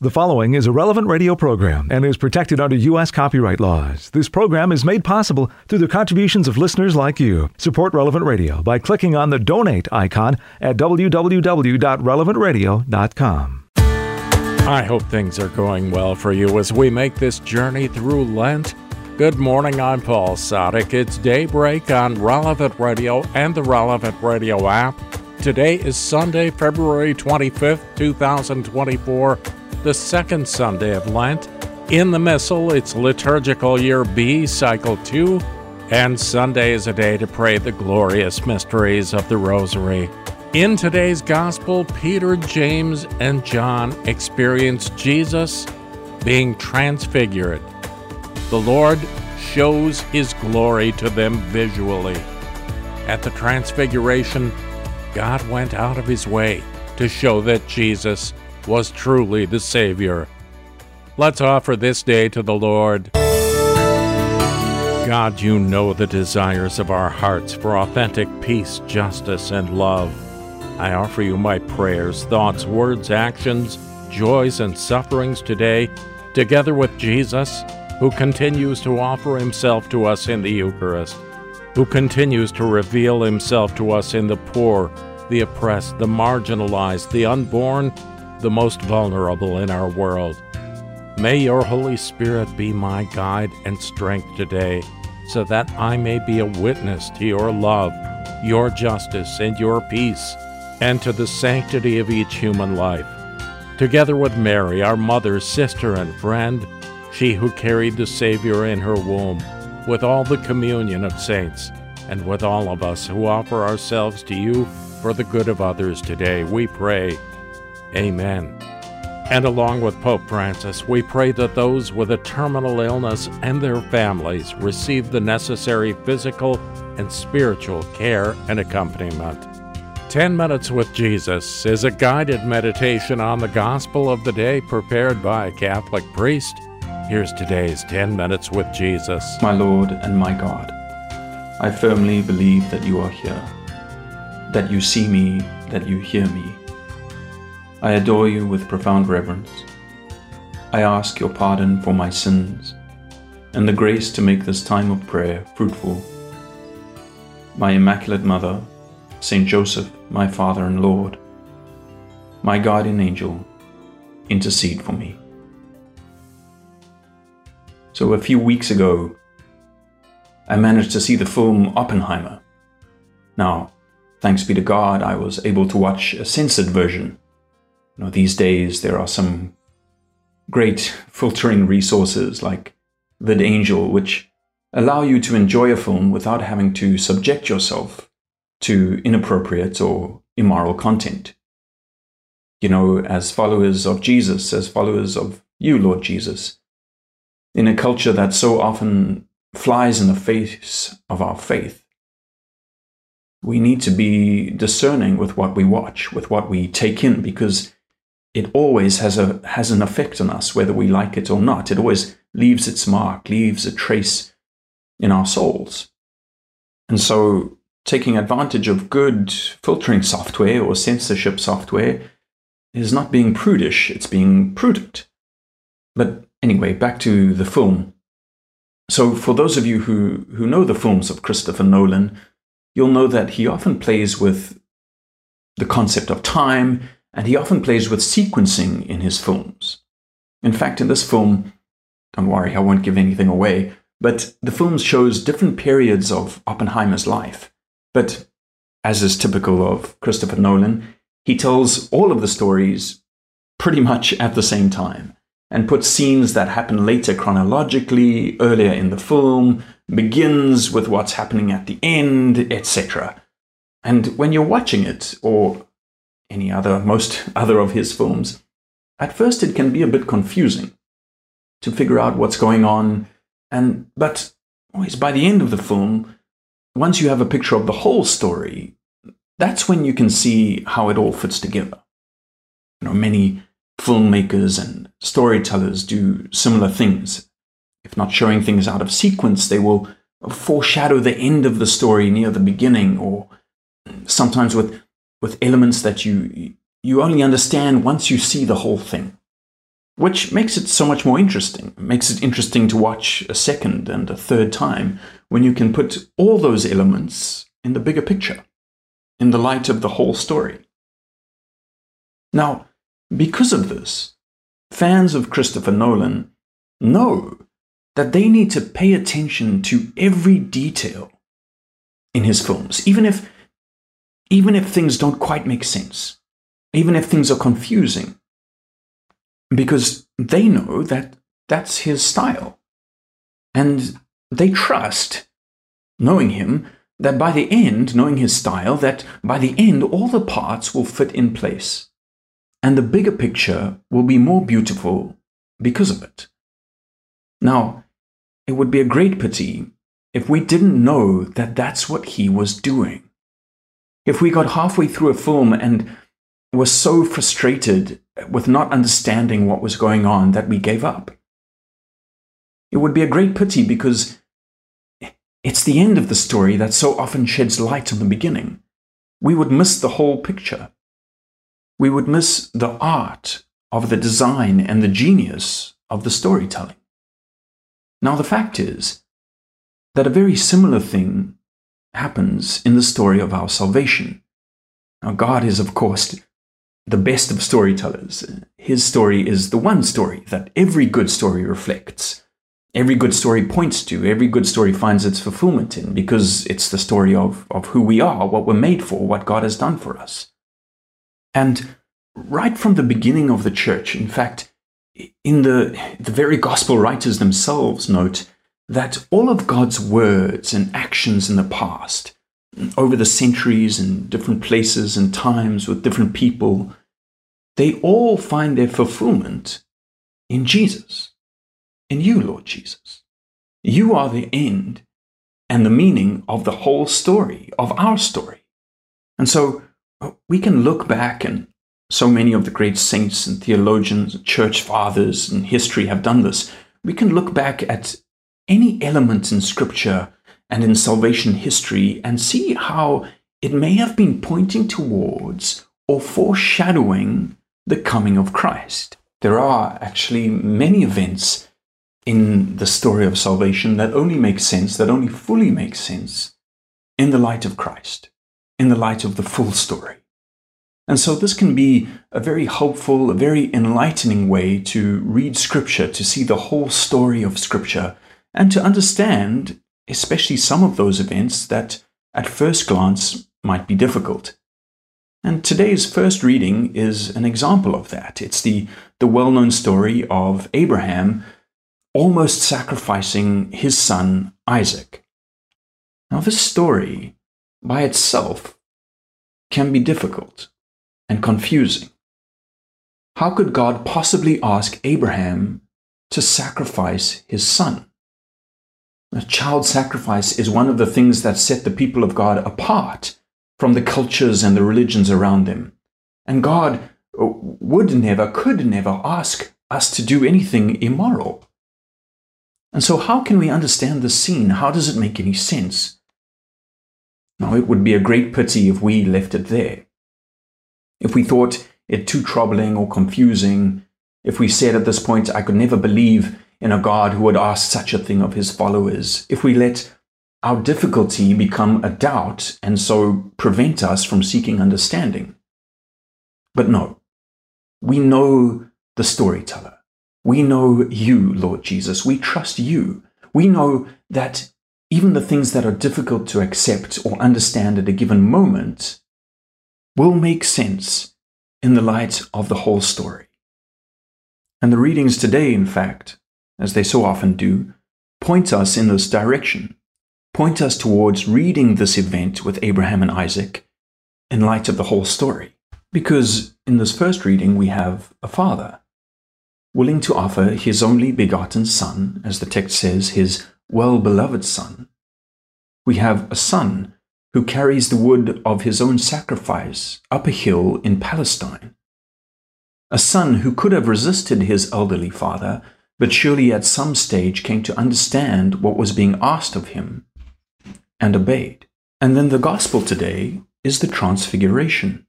The following is a relevant radio program and is protected under U.S. copyright laws. This program is made possible through the contributions of listeners like you. Support Relevant Radio by clicking on the donate icon at www.relevantradio.com. I hope things are going well for you as we make this journey through Lent. Good morning, I'm Paul Sadek. It's daybreak on Relevant Radio and the Relevant Radio app. Today is Sunday, February 25th, 2024 the second Sunday of Lent. In the Missal, it's liturgical year B, cycle 2, and Sunday is a day to pray the glorious mysteries of the Rosary. In today's Gospel, Peter, James, and John experience Jesus being transfigured. The Lord shows his glory to them visually. At the Transfiguration, God went out of his way to show that Jesus was truly the Savior. Let's offer this day to the Lord. God, you know the desires of our hearts for authentic peace, justice, and love. I offer you my prayers, thoughts, words, actions, joys, and sufferings today, together with Jesus, who continues to offer himself to us in the Eucharist, who continues to reveal himself to us in the poor, the oppressed, the marginalized, the unborn, the most vulnerable in our world. May your Holy Spirit be my guide and strength today, so that I may be a witness to your love, your justice, and your peace, and to the sanctity of each human life. Together with Mary, our mother, sister, and friend, she who carried the Savior in her womb, with all the communion of saints, and with all of us who offer ourselves to you for the good of others today, we pray. Amen. And along with Pope Francis, we pray that those with a terminal illness and their families receive the necessary physical and spiritual care and accompaniment. 10 Minutes with Jesus is a guided meditation on the gospel of the day prepared by a Catholic priest. Here's today's 10 Minutes with Jesus. My Lord and my God, I firmly believe that you are here, that you see me, that you hear me I adore you with profound reverence. I ask your pardon for my sins and the grace to make this time of prayer fruitful. My Immaculate Mother, Saint Joseph, my Father and Lord, my guardian angel, intercede for me. So, a few weeks ago, I managed to see the film Oppenheimer. Now, thanks be to God, I was able to watch a censored version you know, these days there are some great filtering resources like VidAngel, which allow you to enjoy a film without having to subject yourself to inappropriate or immoral content. You know, as followers of Jesus, as followers of you, Lord Jesus, in a culture that so often flies in the face of our faith, we need to be discerning with what we watch, with what we take in, because it always has a has an effect on us, whether we like it or not. It always leaves its mark, leaves a trace in our souls. And so taking advantage of good filtering software or censorship software is not being prudish, it's being prudent. But anyway, back to the film. So, for those of you who, who know the films of Christopher Nolan, you'll know that he often plays with the concept of time and he often plays with sequencing in his films. In fact, in this film, don't worry, I won't give anything away, but the film shows different periods of Oppenheimer's life. But as is typical of Christopher Nolan, he tells all of the stories pretty much at the same time and puts scenes that happen later chronologically, earlier in the film, begins with what's happening at the end, etc. And when you're watching it, or any other, most other of his films, at first it can be a bit confusing to figure out what's going on. And but always by the end of the film, once you have a picture of the whole story, that's when you can see how it all fits together. You know, many filmmakers and storytellers do similar things. If not showing things out of sequence, they will foreshadow the end of the story near the beginning, or sometimes with with elements that you you only understand once you see the whole thing. which makes it so much more interesting. It makes it interesting to watch a second and a third time when you can put all those elements in the bigger picture, in the light of the whole story. Now, because of this, fans of Christopher Nolan know that they need to pay attention to every detail in his films, even if even if things don't quite make sense, even if things are confusing, because they know that that's his style. And they trust, knowing him, that by the end, knowing his style, that by the end all the parts will fit in place. And the bigger picture will be more beautiful because of it. Now, it would be a great pity if we didn't know that that's what he was doing. If we got halfway through a film and were so frustrated with not understanding what was going on that we gave up. It would be a great pity because it's the end of the story that so often sheds light on the beginning. We would miss the whole picture. We would miss the art of the design and the genius of the storytelling. Now, the fact is that a very similar thing happens in the story of our salvation. Now, God is, of course, the best of storytellers. His story is the one story that every good story reflects. Every good story points to, every good story finds its fulfillment in, because it's the story of, of who we are, what we're made for, what God has done for us. And right from the beginning of the church, in fact, in the, the very gospel writers themselves note that all of God's words and actions in the past, over the centuries and different places and times with different people, they all find their fulfillment in Jesus, in you, Lord Jesus. You are the end and the meaning of the whole story, of our story. And so we can look back, and so many of the great saints and theologians, church fathers, and history have done this. We can look back at any element in Scripture and in salvation history and see how it may have been pointing towards or foreshadowing the coming of Christ. There are actually many events in the story of salvation that only make sense, that only fully make sense in the light of Christ, in the light of the full story. And so this can be a very helpful, a very enlightening way to read Scripture, to see the whole story of Scripture, and to understand especially some of those events that at first glance might be difficult. And today's first reading is an example of that. It's the, the well known story of Abraham almost sacrificing his son Isaac. Now, this story by itself can be difficult and confusing. How could God possibly ask Abraham to sacrifice his son? A child sacrifice is one of the things that set the people of God apart from the cultures and the religions around them. And God uh, would never, could never ask us to do anything immoral. And so, how can we understand the scene? How does it make any sense? Now, it would be a great pity if we left it there. If we thought it too troubling or confusing, if we said at this point, I could never believe in a God who would ask such a thing of his followers, if we let our difficulty become a doubt and so prevent us from seeking understanding. But no, we know the storyteller. We know you, Lord Jesus. We trust you. We know that even the things that are difficult to accept or understand at a given moment will make sense in the light of the whole story. And the readings today, in fact, as they so often do, point us in this direction point us towards reading this event with Abraham and Isaac in light of the whole story. Because in this first reading, we have a father willing to offer his only begotten son, as the text says, his well beloved son. We have a son who carries the wood of his own sacrifice up a hill in Palestine. A son who could have resisted his elderly father, but surely at some stage came to understand what was being asked of him and obeyed. And then the gospel today is the transfiguration.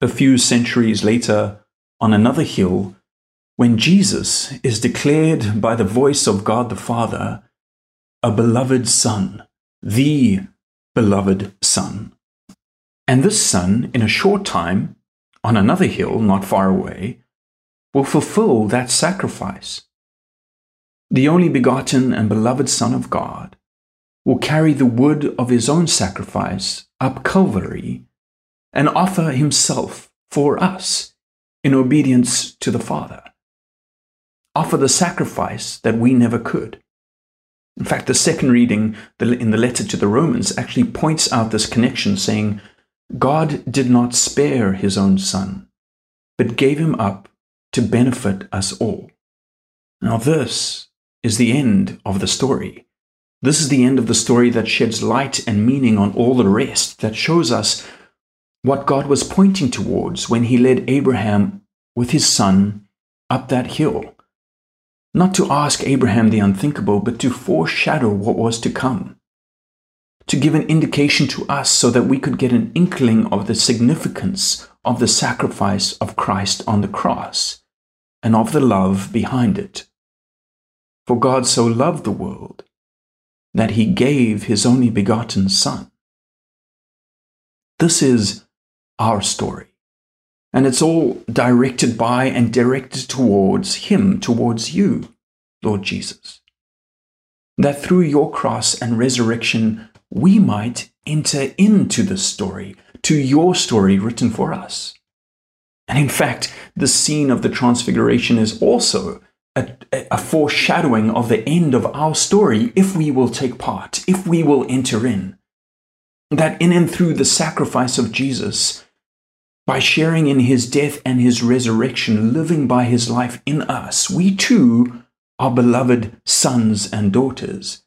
A few centuries later, on another hill, when Jesus is declared by the voice of God the Father a beloved Son, the beloved Son. And this Son, in a short time, on another hill not far away, will fulfill that sacrifice. The only begotten and beloved Son of God will carry the wood of his own sacrifice up Calvary and offer himself for us in obedience to the Father. Offer the sacrifice that we never could. In fact, the second reading in the letter to the Romans actually points out this connection, saying, God did not spare his own son, but gave him up to benefit us all. Now, this is the end of the story. This is the end of the story that sheds light and meaning on all the rest, that shows us what God was pointing towards when he led Abraham with his son up that hill. Not to ask Abraham the unthinkable, but to foreshadow what was to come. To give an indication to us so that we could get an inkling of the significance of the sacrifice of Christ on the cross and of the love behind it. For God so loved the world that he gave his only begotten Son. This is our story. And it's all directed by and directed towards Him, towards you, Lord Jesus. That through your cross and resurrection, we might enter into the story, to your story written for us. And in fact, the scene of the Transfiguration is also a, a, foreshadowing of the end of our story if we will take part, if we will enter in. That in and through the sacrifice of Jesus, by sharing in his death and his resurrection, living by his life in us, we too are beloved sons and daughters.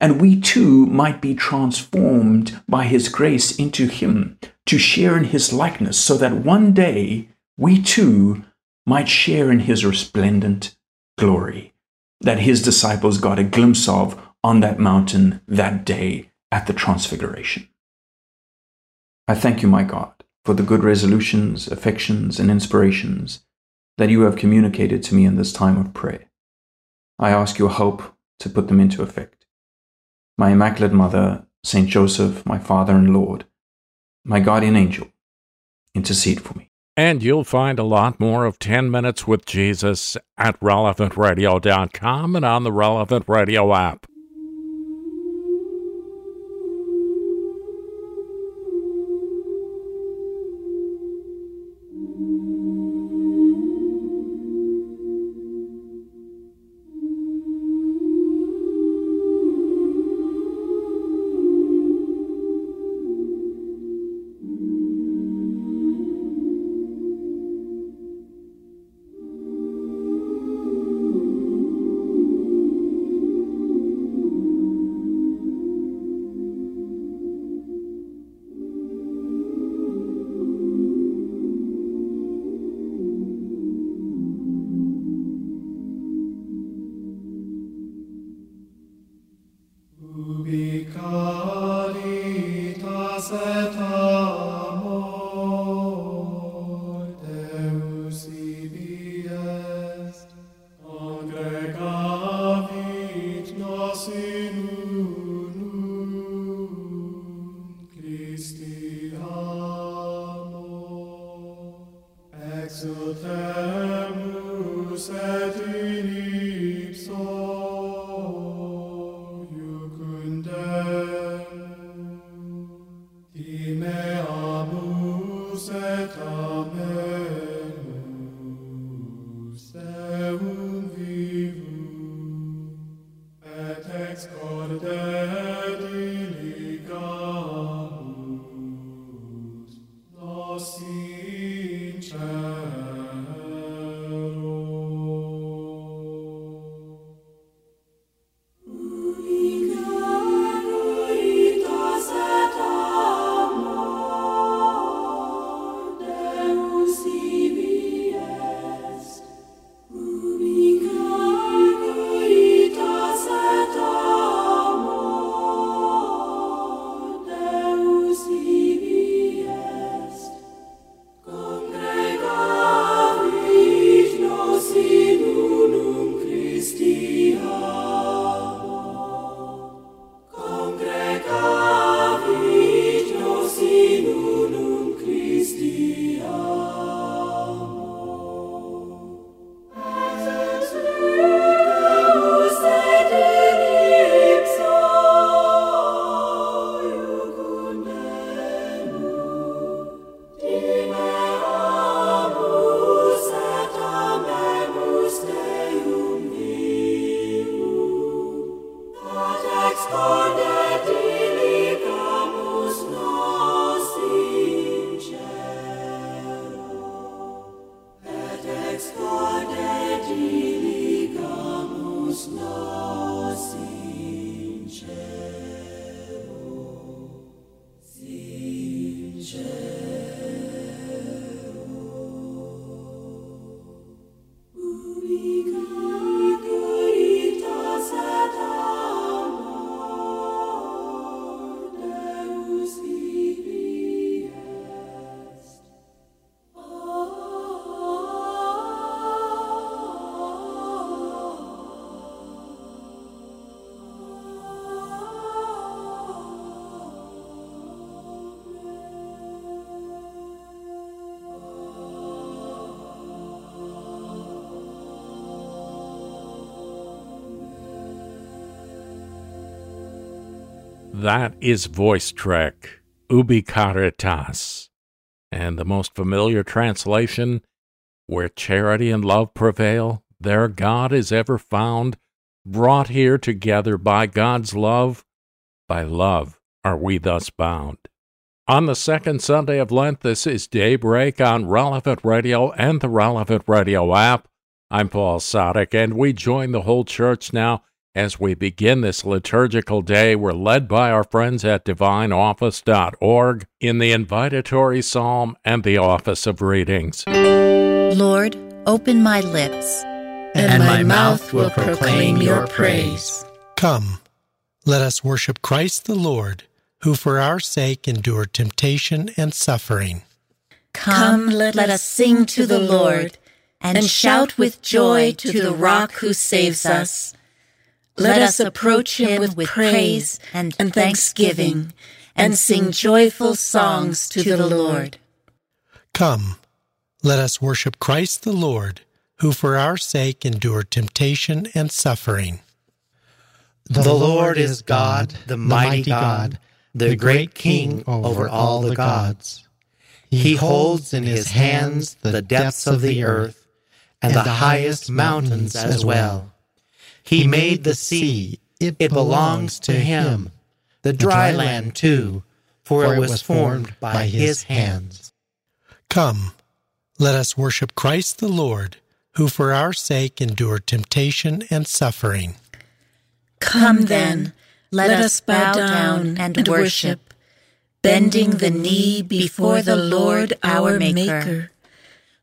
And we too might be transformed by his grace into him to share in his likeness, so that one day we too might share in his resplendent glory that his disciples got a glimpse of on that mountain that day at the Transfiguration. I thank you, my God for the good resolutions, affections, and inspirations that you have communicated to me in this time of prayer. I ask your help to put them into effect. My Immaculate Mother, Saint Joseph, my Father and Lord, my guardian angel, intercede for me. And you'll find a lot more of 10 Minutes with Jesus at relevantradio.com and on the Relevant Radio app. That is Voice Trek, Ubi Caritas. And the most familiar translation, Where charity and love prevail, there God is ever found, brought here together by God's love. By love are we thus bound. On the second Sunday of Lent, this is Daybreak on Relevant Radio and the Relevant Radio app. I'm Paul Sadek, and we join the whole church now as we begin this liturgical day. We're led by our friends at divineoffice.org in the invitatory psalm and the office of readings. Lord, open my lips, and, my mouth will proclaim your praise. Come, let us worship Christ the Lord who for our sake endured temptation and suffering. Come, let, us sing to the Lord, and shout with joy to the rock who saves us. Let us approach him with praise and thanksgiving, and sing joyful songs to the Lord. Come, let us worship Christ the Lord, who for our sake endured temptation and suffering. The Lord is God, the mighty God the great king over all the gods. He holds in his hands the depths of the earth and the highest mountains as well. He made the sea, it belongs to him, the dry land too, for it was formed by his hands. Come, let us worship Christ the Lord, who for our sake endured temptation and suffering. Come then let us bow down and worship, bending the knee before the Lord our Maker.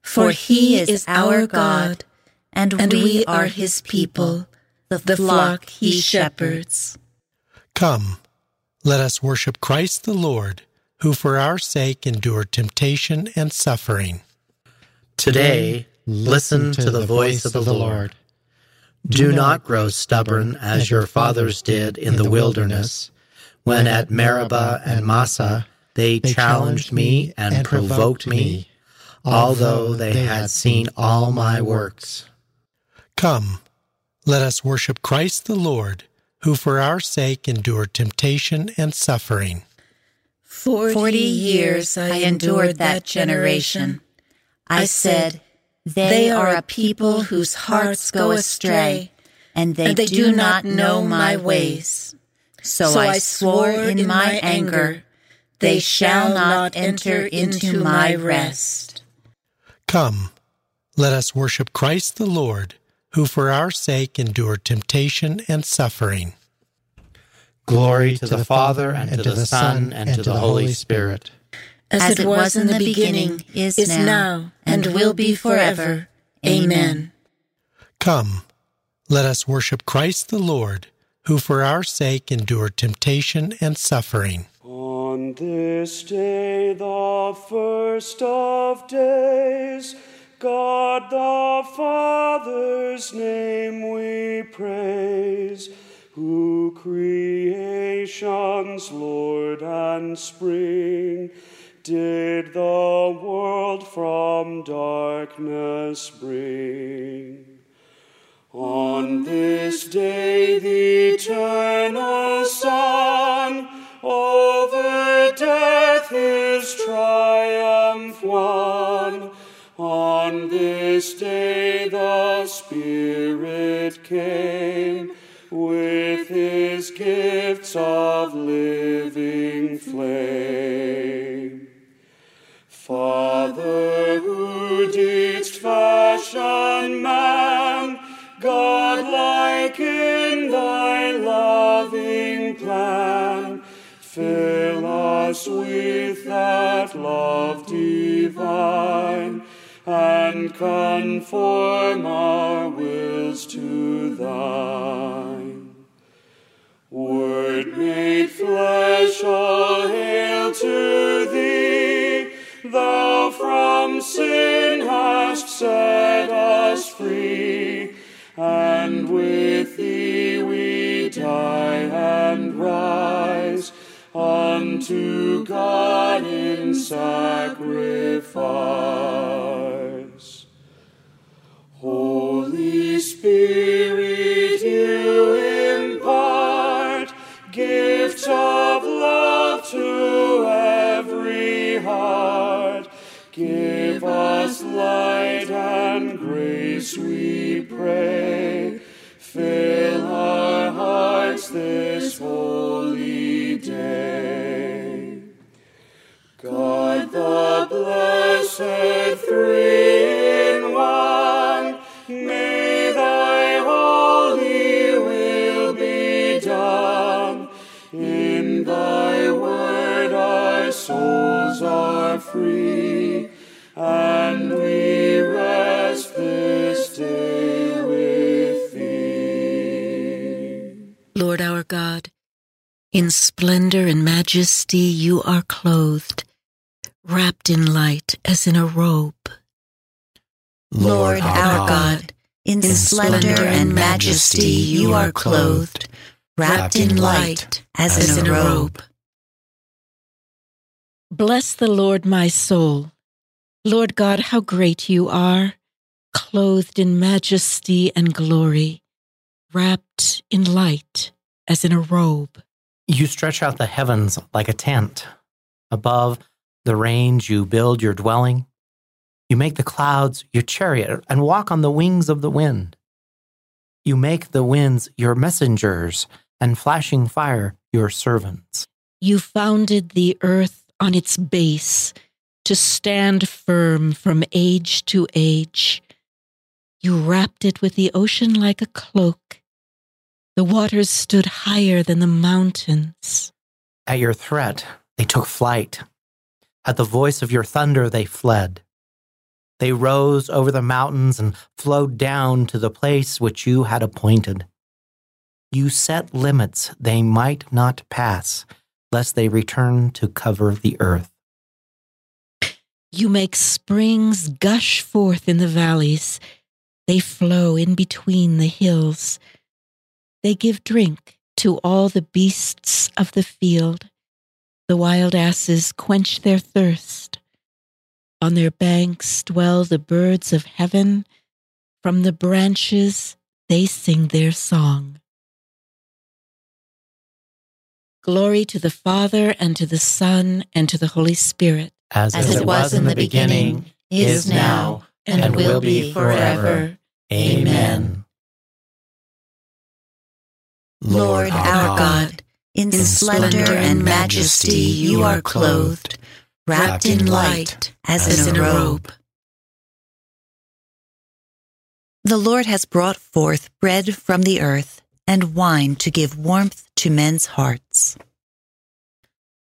For he is our God, and we are his people, the flock he shepherds. Come, let us worship Christ the Lord, who for our sake endured temptation and suffering. Today, listen to the voice of the Lord. Do not grow stubborn as your fathers did in the wilderness, when at Meribah and Massah they challenged me and provoked me, although they had seen all my works. Come, let us worship Christ the Lord, who for our sake endured temptation and suffering. Forty years I endured that generation. I said, they are a people whose hearts go astray, and they, and they do not know my ways. So, so I swore in my anger, they shall not enter into my rest. Come, let us worship Christ the Lord, who for our sake endured temptation and suffering. Glory to the Father, and to the Son, and to the Holy Spirit as, it was in the beginning, is, is now, and will be forever. Amen. Come, let us worship Christ the Lord, who for our sake endured temptation and suffering. On this day, the first of days, God the Father's name we praise, who creation's Lord and spring did the world from darkness bring. On this day the eternal Son over death his triumph won. On this day the Spirit came with his gifts of living flame. Father, who didst fashion man, God-like in thy loving plan, fill us with that love divine, and conform our wills to thine. Word made flesh, all hail to thee, Thou from sin hast set us free, and with thee we die and rise unto God in sacrifice. light and grace we pray. Fill our hearts this holy day. God the blessed three in one, may thy holy will be done. In thy word our souls are free and we rest this day with thee. Lord our God, in splendor and majesty you are clothed, wrapped in light as in a robe. Lord our God, in splendor and majesty you are clothed, wrapped in light as in a robe. Bless the Lord, my soul. Lord God, how great you are, clothed in majesty and glory, wrapped in light as in a robe. You stretch out the heavens like a tent. Above the range, you build your dwelling. You make the clouds your chariot and walk on the wings of the wind. You make the winds your messengers and flashing fire your servants. You founded the earth on its base to stand firm from age to age. You wrapped it with the ocean like a cloak. The waters stood higher than the mountains. At your threat, they took flight. At the voice of your thunder, they fled. They rose over the mountains and flowed down to the place which you had appointed. You set limits they might not pass, lest they return to cover the earth. You make springs gush forth in the valleys. They flow in between the hills. They give drink to all the beasts of the field. The wild asses quench their thirst. On their banks dwell the birds of heaven. From the branches they sing their song. Glory to the Father, and to the Son, and to the Holy Spirit. As, As it was in the beginning, is now, and will be forever. Amen. Lord our God, in splendor and majesty you are clothed, wrapped in light as in a robe. The Lord has brought forth bread from the earth and wine to give warmth to men's hearts.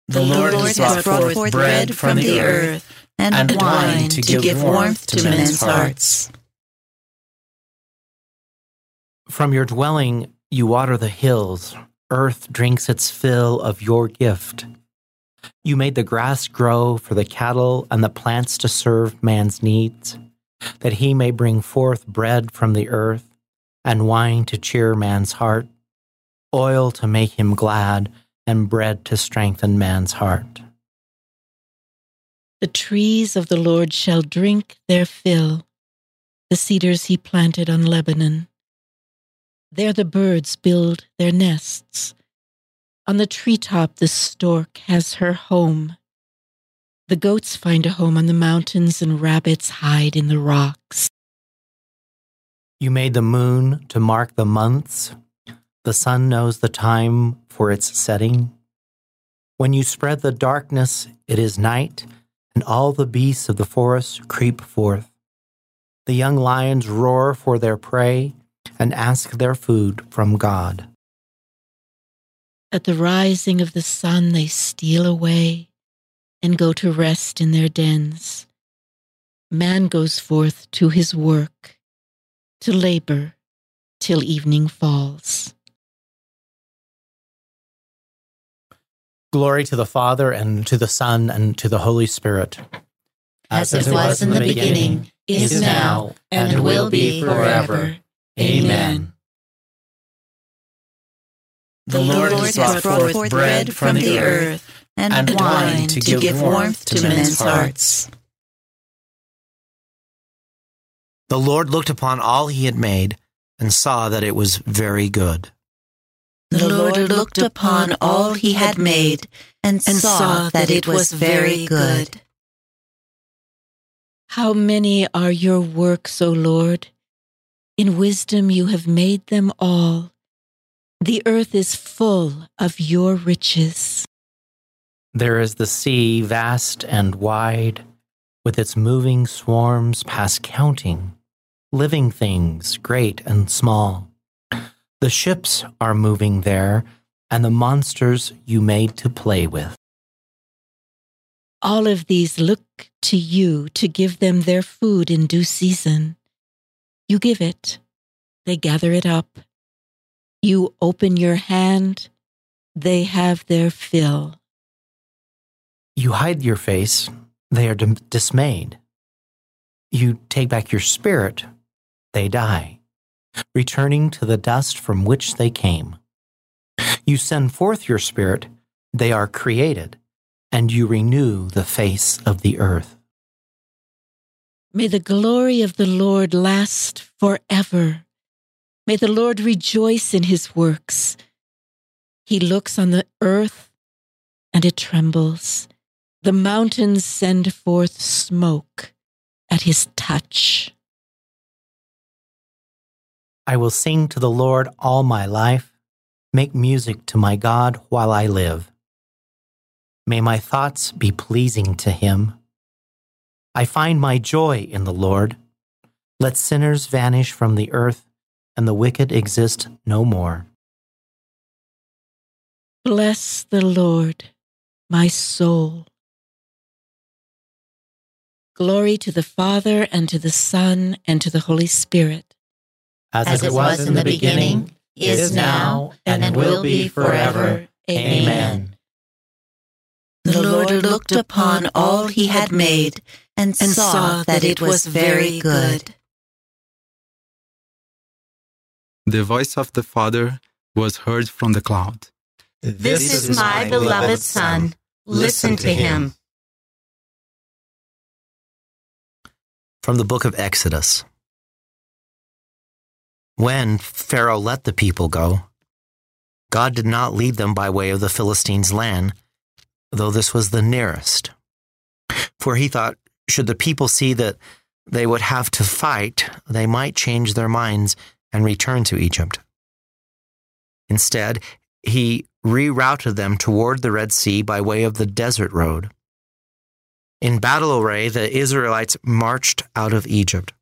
The Lord has brought forth bread from the earth and, and wine to give warmth to men's hearts. From your dwelling, you water the hills. Earth drinks its fill of your gift. You made the grass grow for the cattle and the plants to serve man's needs, that he may bring forth bread from the earth and wine to cheer man's heart, oil to make him glad, and bread to strengthen man's heart. The trees of the Lord shall drink their fill, the cedars he planted on Lebanon. There the birds build their nests. On the treetop the stork has her home. The goats find a home on the mountains, and rabbits hide in the rocks. You made the moon to mark the months. The sun knows the time for its setting. When you spread the darkness, it is night, and all the beasts of the forest creep forth. The young lions roar for their prey and ask their food from God. At the rising of the sun, they steal away and go to rest in their dens. Man goes forth to his work, to labor till evening falls. Glory to the Father, and to the Son, and to the Holy Spirit. As it was in the beginning, is now, and will be forever. Amen. The Lord has brought forth bread from the earth and wine to give warmth to men's hearts. The Lord looked upon all he had made and saw that it was very good. The Lord looked upon all he had made and saw that it was very good. How many are your works, O Lord? In wisdom you have made them all. The earth is full of your riches. There is the sea, vast and wide, with its moving swarms past counting, living things, great and small. The ships are moving there, and the monsters you made to play with. All of these look to you to give them their food in due season. You give it, they gather it up. You open your hand, they have their fill. You hide your face, they are dim- dismayed. You take back your spirit, they die, returning to the dust from which they came. You send forth your spirit, they are created, and you renew the face of the earth. May the glory of the Lord last forever. May the Lord rejoice in his works. He looks on the earth and it trembles. The mountains send forth smoke at his touch. I will sing to the Lord all my life, make music to my God while I live. May my thoughts be pleasing to him. I find my joy in the Lord. Let sinners vanish from the earth and the wicked exist no more. Bless the Lord, my soul. Glory to the Father, and to the Son, and to the Holy Spirit. As it was in the beginning, is now, and will be forever. Amen. The Lord looked upon all he had made and saw that it was very good. The voice of the Father was heard from the cloud. This is my beloved Son. Listen to him. From the book of Exodus. When Pharaoh let the people go, God did not lead them by way of the Philistines' land, though this was the nearest. For he thought, should the people see that they would have to fight, they might change their minds and return to Egypt. Instead, he rerouted them toward the Red Sea by way of the desert road. In battle array, the Israelites marched out of Egypt.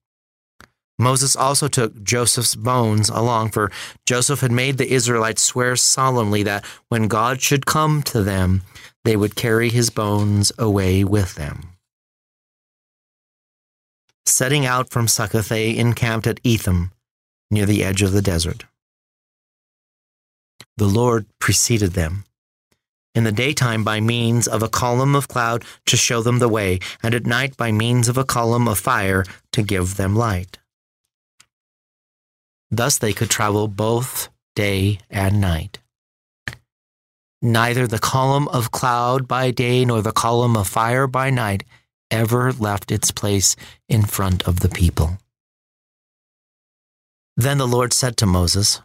Moses also took Joseph's bones along, for Joseph had made the Israelites swear solemnly that when God should come to them, they would carry his bones away with them. Setting out from Succoth, they encamped at Etham, near the edge of the desert. The Lord preceded them. In the daytime, by means of a column of cloud to show them the way, and at night, by means of a column of fire to give them light. Thus they could travel both day and night. Neither the column of cloud by day nor the column of fire by night ever left its place in front of the people. Then the Lord said to Moses,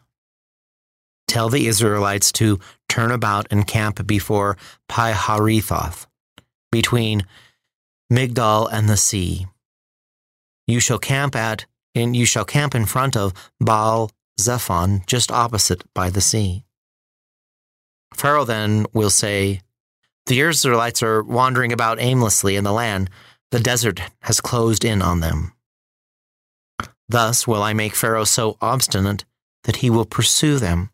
Tell the Israelites to turn about and camp before Pi-hahiroth, between Migdal and the sea. You shall camp at and you shall camp in front of Baal Zephon, just opposite by the sea. Pharaoh then will say, The Israelites are wandering about aimlessly in the land. The desert has closed in on them. Thus will I make Pharaoh so obstinate that he will pursue them.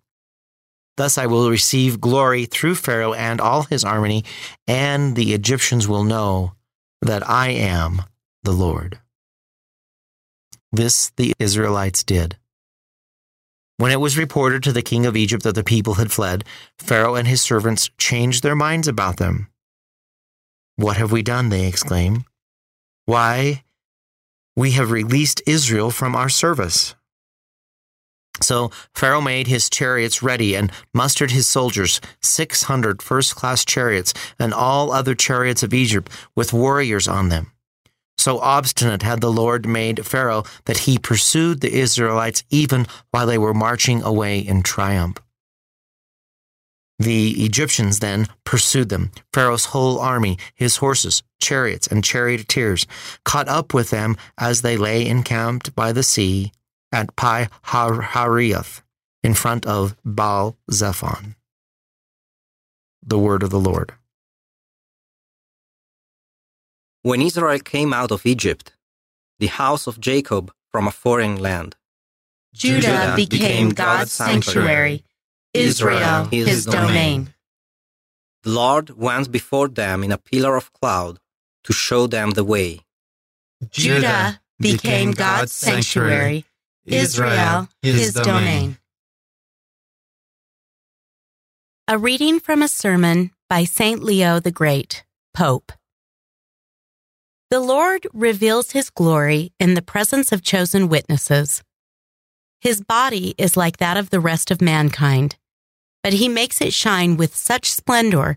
Thus I will receive glory through Pharaoh and all his army, and the Egyptians will know that I am the Lord. This the Israelites did. When it was reported to the king of Egypt that the people had fled, Pharaoh and his servants changed their minds about them. What have we done? They exclaim. Why, we have released Israel from our service. So Pharaoh made his chariots ready and mustered his soldiers, 600 first class chariots, and all other chariots of Egypt with warriors on them. So obstinate had the Lord made Pharaoh that he pursued the Israelites even while they were marching away in triumph. The Egyptians then pursued them, Pharaoh's whole army, his horses, chariots, and charioteers, caught up with them as they lay encamped by the sea at Pi Hahiroth in front of Baal Zephon. The word of the Lord. When Israel came out of Egypt, the house of Jacob from a foreign land, Judah became God's sanctuary, Israel his domain. the Lord went before them in a pillar of cloud to show them the way. Judah became God's sanctuary, Israel his domain. A reading from a sermon by St. Leo the Great, Pope. The Lord reveals his glory in the presence of chosen witnesses. His body is like that of the rest of mankind, but he makes it shine with such splendor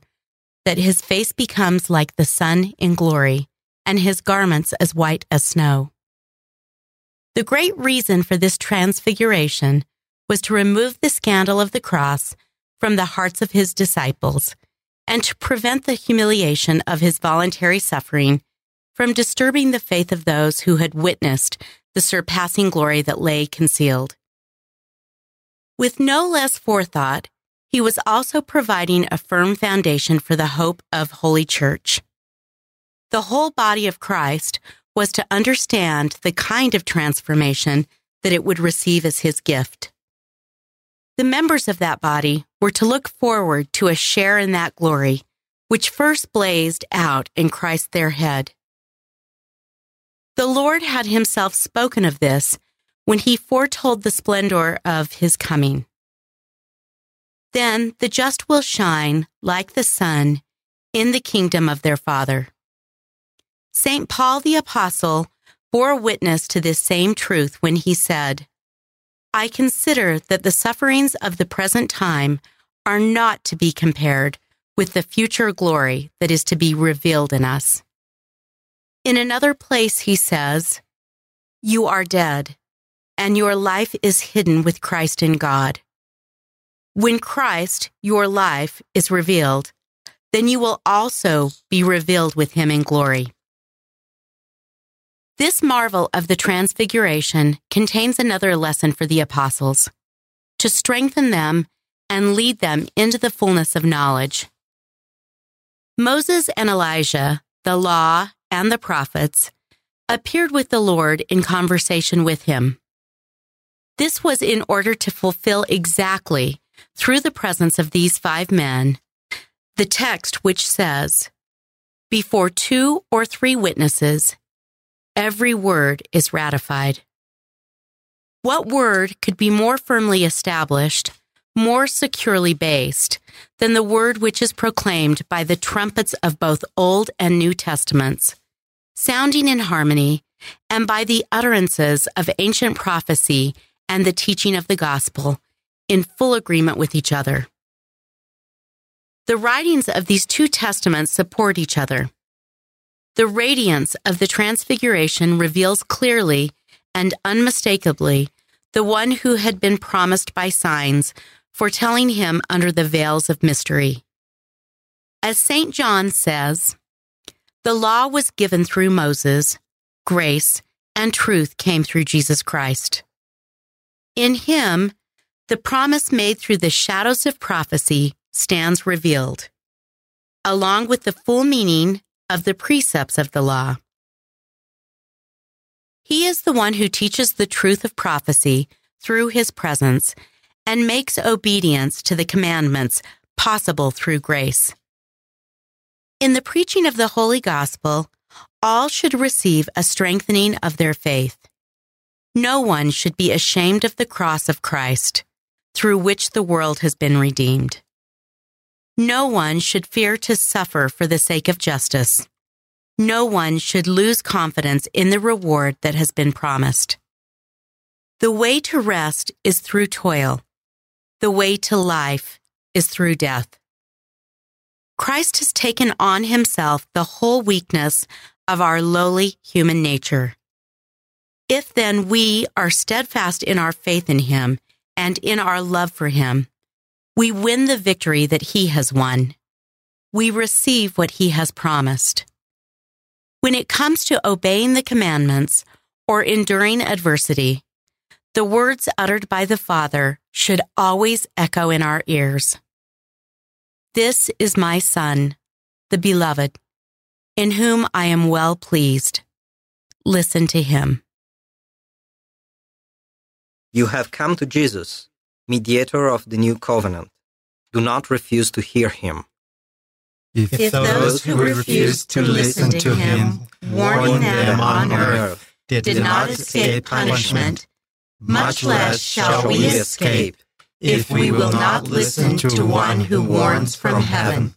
that his face becomes like the sun in glory, and his garments as white as snow. The great reason for this transfiguration was to remove the scandal of the cross from the hearts of his disciples and to prevent the humiliation of his voluntary suffering from disturbing the faith of those who had witnessed the surpassing glory that lay concealed. With no less forethought, he was also providing a firm foundation for the hope of Holy Church. The whole body of Christ was to understand the kind of transformation that it would receive as his gift. The members of that body were to look forward to a share in that glory, which first blazed out in Christ their head. The Lord had himself spoken of this when he foretold the splendor of his coming. Then the just will shine like the sun in the kingdom of their Father. St. Paul the Apostle bore witness to this same truth when he said, I consider that the sufferings of the present time are not to be compared with the future glory that is to be revealed in us. In another place, he says, You are dead, and your life is hidden with Christ in God. When Christ, your life, is revealed, then you will also be revealed with him in glory. This marvel of the Transfiguration contains another lesson for the apostles to strengthen them and lead them into the fullness of knowledge. Moses and Elijah, the law and the prophets, appeared with the Lord in conversation with him. This was in order to fulfill exactly, through the presence of these five men, the text which says, Before two or three witnesses, every word is ratified. What word could be more firmly established, more securely based, than the word which is proclaimed by the trumpets of both Old and New Testaments, sounding in harmony, and by the utterances of ancient prophecy and the teaching of the gospel, in full agreement with each other? The writings of these two testaments support each other. The radiance of the Transfiguration reveals clearly and unmistakably the one who had been promised by signs, foretelling him under the veils of mystery. As St. John says, the law was given through Moses, grace and truth came through Jesus Christ. In him, the promise made through the shadows of prophecy stands revealed, along with the full meaning of the precepts of the law. He is the one who teaches the truth of prophecy through his presence and makes obedience to the commandments possible through grace. In the preaching of the Holy Gospel, all should receive a strengthening of their faith. No one should be ashamed of the cross of Christ, through which the world has been redeemed. No one should fear to suffer for the sake of justice. No one should lose confidence in the reward that has been promised. The way to rest is through toil. The way to life is through death. Christ has taken on himself the whole weakness of our lowly human nature. If then we are steadfast in our faith in him and in our love for him, we win the victory that he has won. We receive what he has promised. When it comes to obeying the commandments or enduring adversity, the words uttered by the Father should always echo in our ears. This is my Son, the Beloved, in whom I am well pleased. Listen to him. You have come to Jesus mediator of the new covenant. Do not refuse to hear him. If, If those who refused to listen to him, warning them on earth, did not escape punishment, much less shall we escape if we will not listen to one who warns from heaven.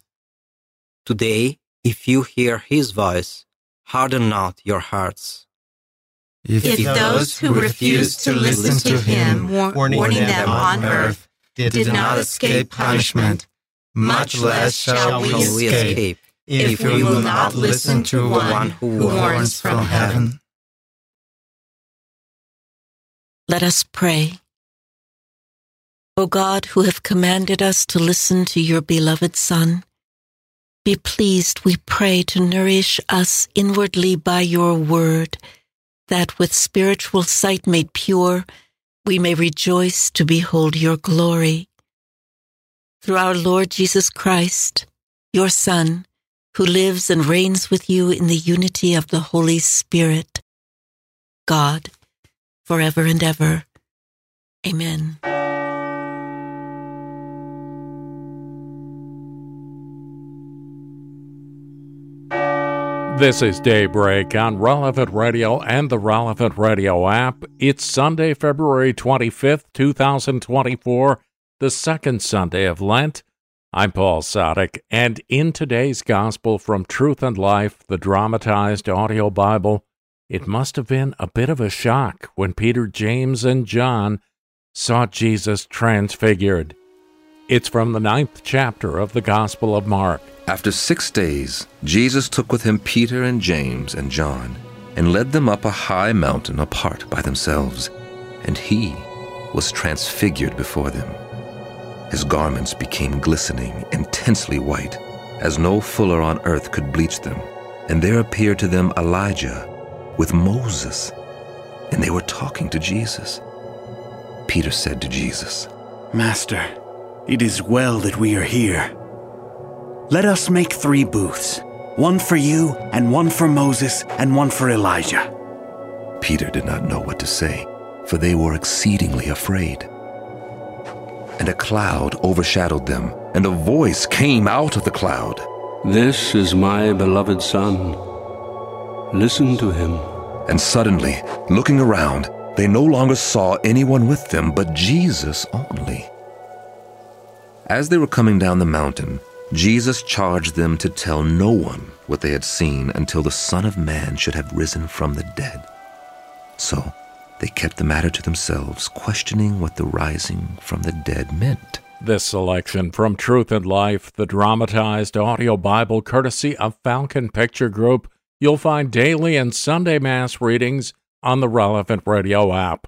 Today, if you hear his voice, harden not your hearts. If those who refused to listen to him, war- warning them on earth, did not escape punishment, much less shall we escape if we will not listen to one who warns from heaven. Let us pray. O God, who have commanded us to listen to your beloved Son, be pleased, we pray, to nourish us inwardly by your word, that with spiritual sight made pure, we may rejoice to behold your glory. Through our Lord Jesus Christ, your Son, who lives and reigns with you in the unity of the Holy Spirit, God, forever and ever. Amen. This is Daybreak on Relevant Radio and the Relevant Radio app. It's Sunday, February 25th, 2024, the second Sunday of Lent. I'm Paul Sadek, and in today's Gospel from Truth and Life, the dramatized audio Bible, it must have been a bit of a shock when Peter, James, and John saw Jesus transfigured. It's from the ninth chapter of the Gospel of Mark. After six days, Jesus took with him Peter and James and John, and led them up a high mountain apart by themselves, and he was transfigured before them. His garments became glistening, intensely white, as no fuller on earth could bleach them. And there appeared to them Elijah with Moses, and they were talking to Jesus. Peter said to Jesus, Master, it is well that we are here. Let us make three booths one for you, and one for Moses, and one for Elijah. Peter did not know what to say, for they were exceedingly afraid. And a cloud overshadowed them, and a voice came out of the cloud This is my beloved Son. Listen to him. And suddenly, looking around, they no longer saw anyone with them but Jesus only. As they were coming down the mountain, Jesus charged them to tell no one what they had seen until the Son of Man should have risen from the dead. So they kept the matter to themselves, questioning what the rising from the dead meant. This selection from Truth and Life, the dramatized audio Bible courtesy of Falcon Picture Group, you'll find daily and Sunday Mass readings on the Relevant Radio app.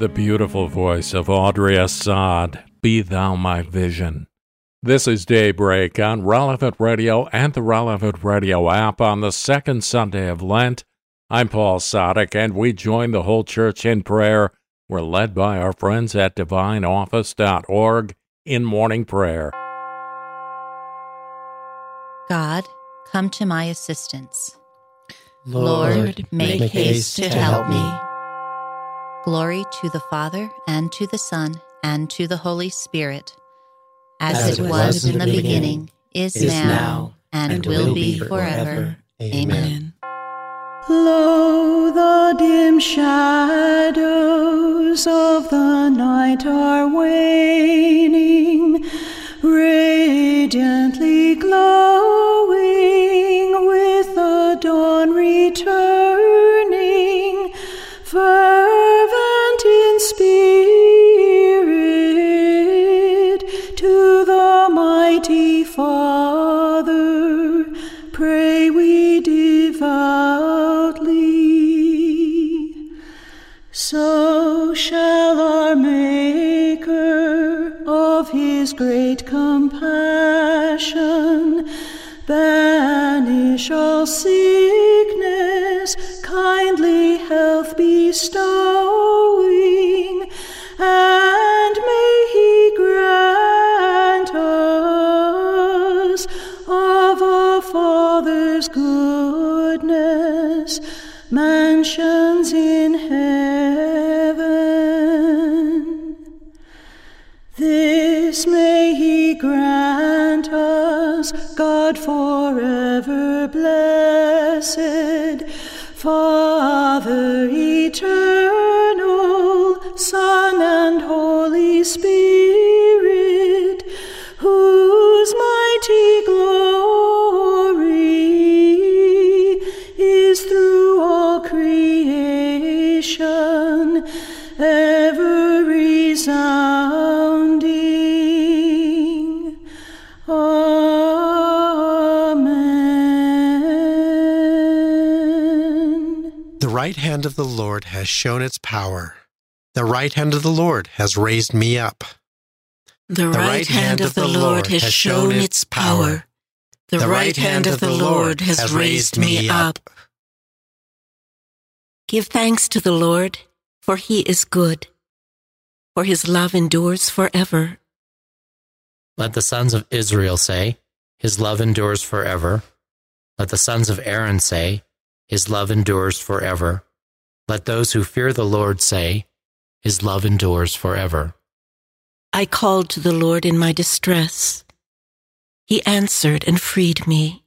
The beautiful voice of Audrey Assad, Be Thou My Vision. This is Daybreak on Relevant Radio and the Relevant Radio app on the second Sunday of Lent. I'm Paul Sadek, and we join the whole church in prayer. We're led by our friends at divineoffice.org in morning prayer. God, come to my assistance. Lord, make, make haste haste to to help help me. me. Glory to the Father, and to the Son, and to the Holy Spirit, as, it was in the beginning, is, is now, now, and, and will will be be forever. forever. Amen. Lo, the dim shadows of the night are waning, radiantly his great compassion banish all sickness, kindly health bestowing, and may he grant us of a Father's goodness. Mansions God forever blessed, Father eternal, Son and Holy Spirit, hand of the Lord has shown its power. The right hand of the Lord has raised me up. The right hand of the Lord has shown its power. The right hand of the Lord has raised me up. Give thanks to the Lord, for he is good, for his love endures forever. Let the sons of Israel say, His love endures forever. Let the sons of Aaron say, His love endures forever. Let those who fear the Lord say, His love endures forever. I called to the Lord in my distress. He answered and freed me.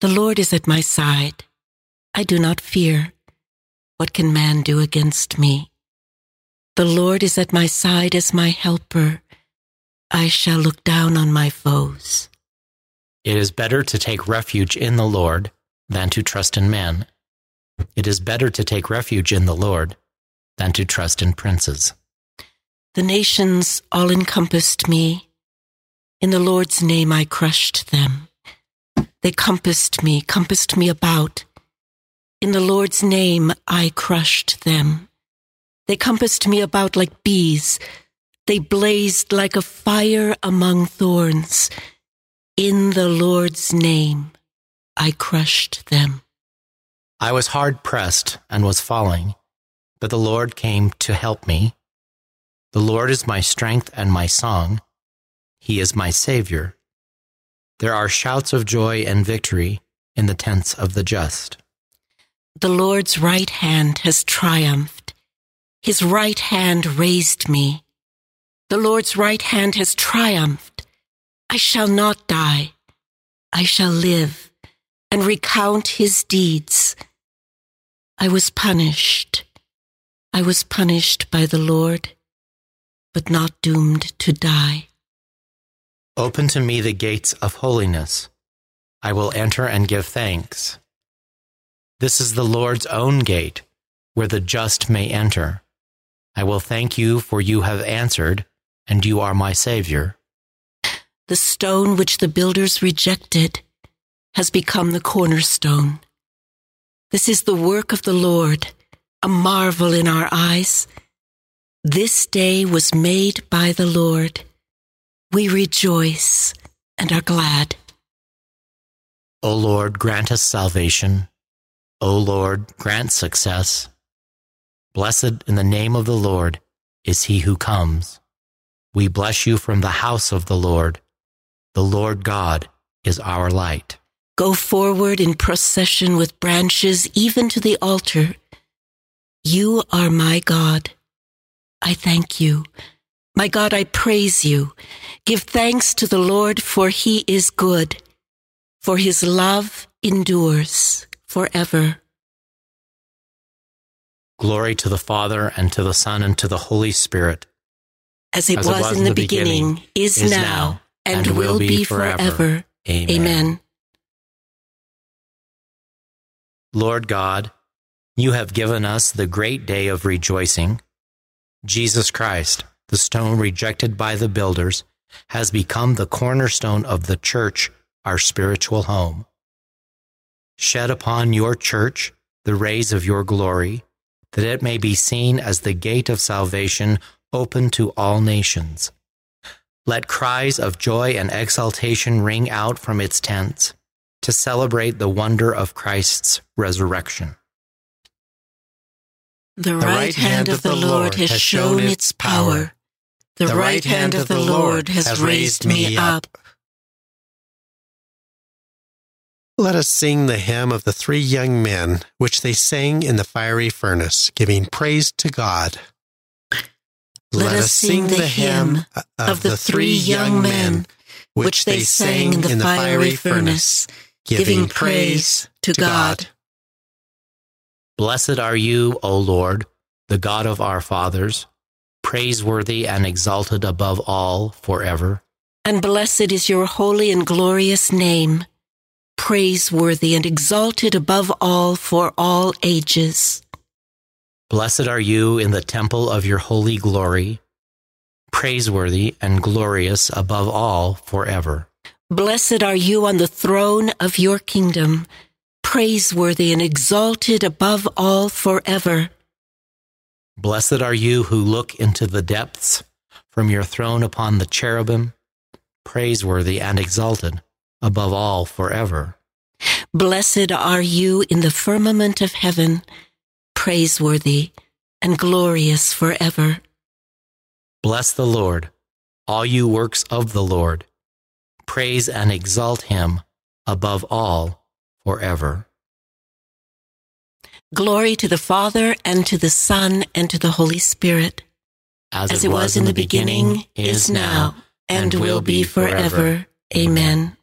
The Lord is at my side. I do not fear. What can man do against me? The Lord is at my side as my helper. I shall look down on my foes. It is better to take refuge in the Lord than to trust in man. It is better to take refuge in the Lord than to trust in princes. The nations all encompassed me. In the Lord's name I crushed them. They compassed me, compassed me about. In the Lord's name I crushed them. They compassed me about like bees. They blazed like a fire among thorns. In the Lord's name I crushed them. I was hard pressed and was falling, but the Lord came to help me. The Lord is my strength and my song. He is my Savior. There are shouts of joy and victory in the tents of the just. The Lord's right hand has triumphed. His right hand raised me. The Lord's right hand has triumphed. I shall not die. I shall live and recount his deeds. I was punished. I was punished by the Lord, but not doomed to die. Open to me the gates of holiness. I will enter and give thanks. This is the Lord's own gate, where the just may enter. I will thank you, for you have answered, and you are my Savior. The stone which the builders rejected has become the cornerstone. This is the work of the Lord, a marvel in our eyes. This day was made by the Lord. We rejoice and are glad. O Lord, grant us salvation. O Lord, grant success. Blessed in the name of the Lord is he who comes. We bless you from the house of the Lord. The Lord God is our light. Go forward in procession with branches even to the altar. You are my God. I thank you. My God, I praise you. Give thanks to the Lord, for he is good, for his love endures forever. Glory to the Father, and to the Son, and to the Holy Spirit. As it, As was, it was, in the, beginning, beginning, is, is now, and, and will, will be forever. forever. Amen. Amen. Lord God, you have given us the great day of rejoicing. Jesus Christ, the stone rejected by the builders, has become the cornerstone of the church, our spiritual home. Shed upon your church the rays of your glory, that it may be seen as the gate of salvation open to all nations. Let cries of joy and exultation ring out from its tents to celebrate the wonder of Christ's resurrection. The right hand of the Lord has shown its power. The right hand of the Lord has raised me up. Let us sing the hymn of the three young men, which they sang in the fiery furnace, giving praise to God. Let, us sing the hymn of the three young men, which they sang in the fiery furnace, giving praise to God. Blessed are you, O Lord, the God of our fathers, praiseworthy and exalted above all forever. And blessed is your holy and glorious name, praiseworthy and exalted above all for all ages. Blessed are you in the temple of your holy glory, praiseworthy and glorious above all forever. Blessed are you on the throne of your kingdom, praiseworthy and exalted above all forever. Blessed are you who look into the depths from your throne upon the cherubim, praiseworthy and exalted above all forever. Blessed are you in the firmament of heaven, praiseworthy and glorious forever. Bless the Lord, all you works of the Lord praise and exalt him above all forever. Glory to the Father, and to the Son, and to the Holy Spirit. As, As it, was, was in the beginning, beginning is now, and, and will be forever. Amen.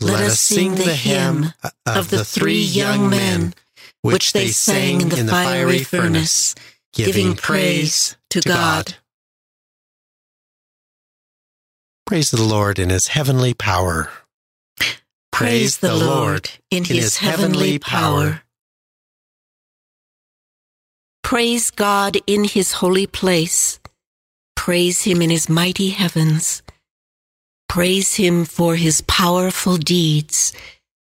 Let us sing the hymn of the three young men, which they sang in the fiery furnace, giving praise to God. Praise the Lord in his heavenly power. Praise the Lord in his heavenly power. Praise God in his holy place. Praise him in his mighty heavens. Praise him for his powerful deeds.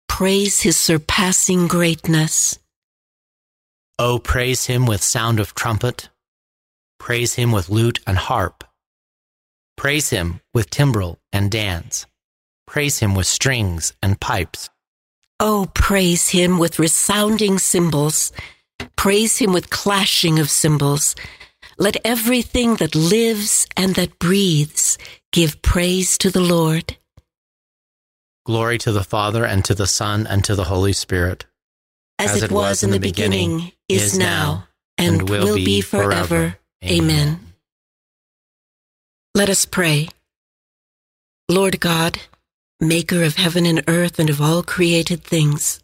Praise his surpassing greatness. Oh, praise him with sound of trumpet. Praise him with lute and harp. Praise him with timbrel and dance. Praise him with strings and pipes. Oh, praise him with resounding cymbals. Praise him with clashing of cymbals. Let everything that lives and that breathes give praise to the Lord. Glory to the Father, and to the Son, and to the Holy Spirit. As, As it, was, was in the beginning, beginning is now, and, and will, will be forever. forever. Amen. Amen. Let us pray. Lord God, maker of heaven and earth and of all created things,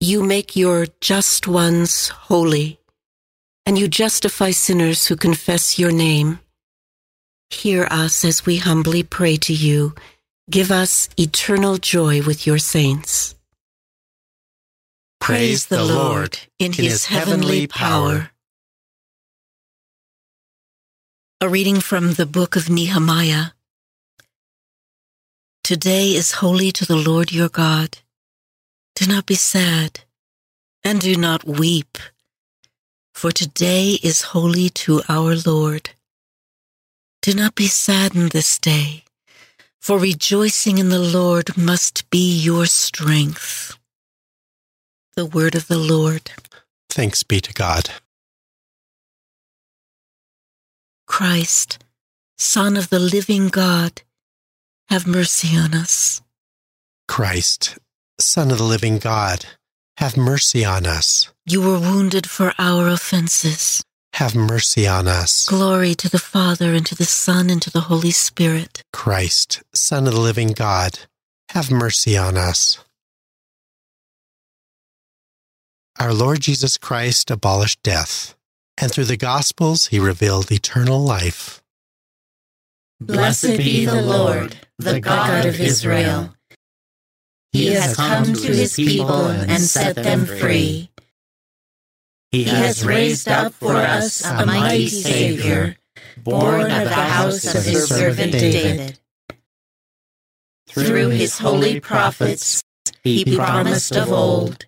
you make your just ones holy, and you justify sinners who confess your name. Hear us as we humbly pray to you. Give us eternal joy with your saints. Praise the Lord in his heavenly power. A reading from the book of Nehemiah. Today is holy to the Lord your God. Do not be sad, and do not weep. for today is holy to our Lord. Do not be saddened this day, for rejoicing in the Lord must be your strength. The word of the Lord. Thanks be to God. Christ, Son of the living God, have mercy on us. Christ, Son of the living God, have mercy on us. You were wounded for our offenses. Have mercy on us. Glory to the Father, and to the Son, and to the Holy Spirit. Christ, Son of the living God, have mercy on us. Our Lord Jesus Christ abolished death, and through the Gospels he revealed eternal life. Blessed be the Lord, the God of Israel. He has come to his people and set them free. He has raised up for us a mighty Savior, born of the house of his servant David. Through his holy prophets, he promised of old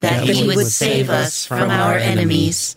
that he would save us from our enemies,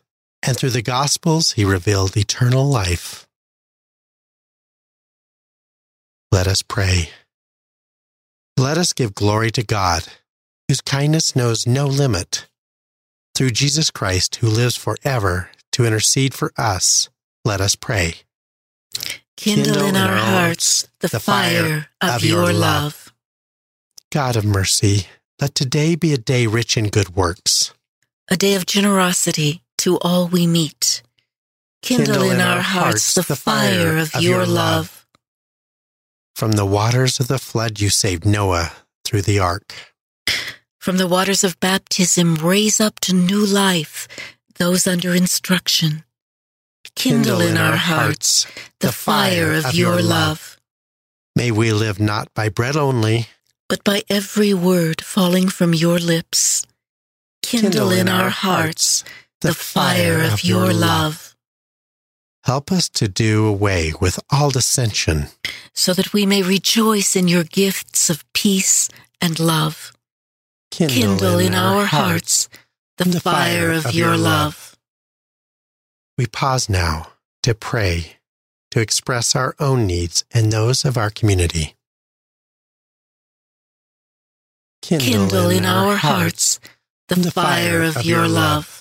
and through the Gospels he revealed eternal life. Let us pray. Let us give glory to God, whose kindness knows no limit. Through Jesus Christ, who lives forever to intercede for us, let us pray. Kindle in our hearts the fire of your love. God of mercy, let today be a day rich in good works. A day of generosity to all we meet. Kindle, in our hearts the fire of your love. From the waters of the flood, you saved Noah through the ark. From the waters of baptism, raise up to new life those under instruction. Kindle in our hearts the fire of your love. May we live not by bread only, but by every word falling from your lips. Kindle in our hearts the fire of your love. Help us to do away with all dissension, so that we may rejoice in your gifts of peace and love. Kindle, Kindle in our hearts the fire of your love. We pause now to pray, to express our own needs and those of our community. Kindle in our hearts the fire of your love.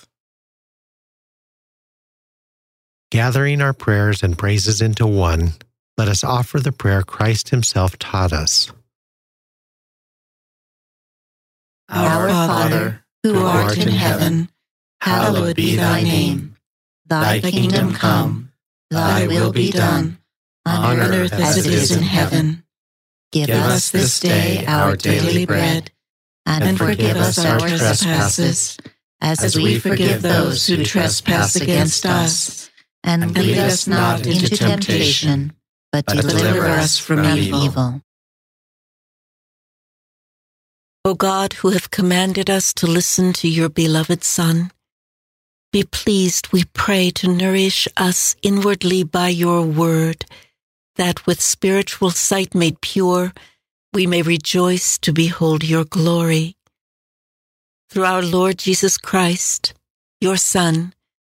Gathering our prayers and praises into one, let us offer the prayer Christ Himself taught us. Our Father, who art in heaven, hallowed be thy name. Thy kingdom come, thy will be done, on earth as it is in heaven. Give us this day our daily bread, and forgive us our trespasses, as we forgive those who trespass against us. And lead us not into temptation, but deliver us from evil. O God, who have commanded us to listen to your beloved Son, be pleased, we pray, to nourish us inwardly by your word, that with spiritual sight made pure, we may rejoice to behold your glory. Through our Lord Jesus Christ, your Son,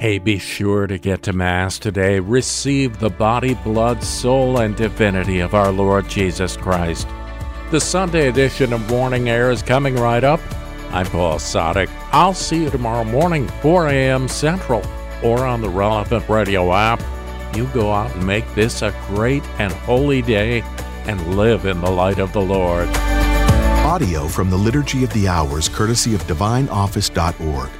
Hey, be sure to get to Mass today. Receive the body, blood, soul, and divinity of our Lord Jesus Christ. The Sunday edition of Morning Air is coming right up. I'm Paul Sadek. I'll see you tomorrow morning, 4 a.m. Central, or on the relevant radio app. You go out and make this a great and holy day and live in the light of the Lord. Audio from the Liturgy of the Hours, courtesy of DivineOffice.org.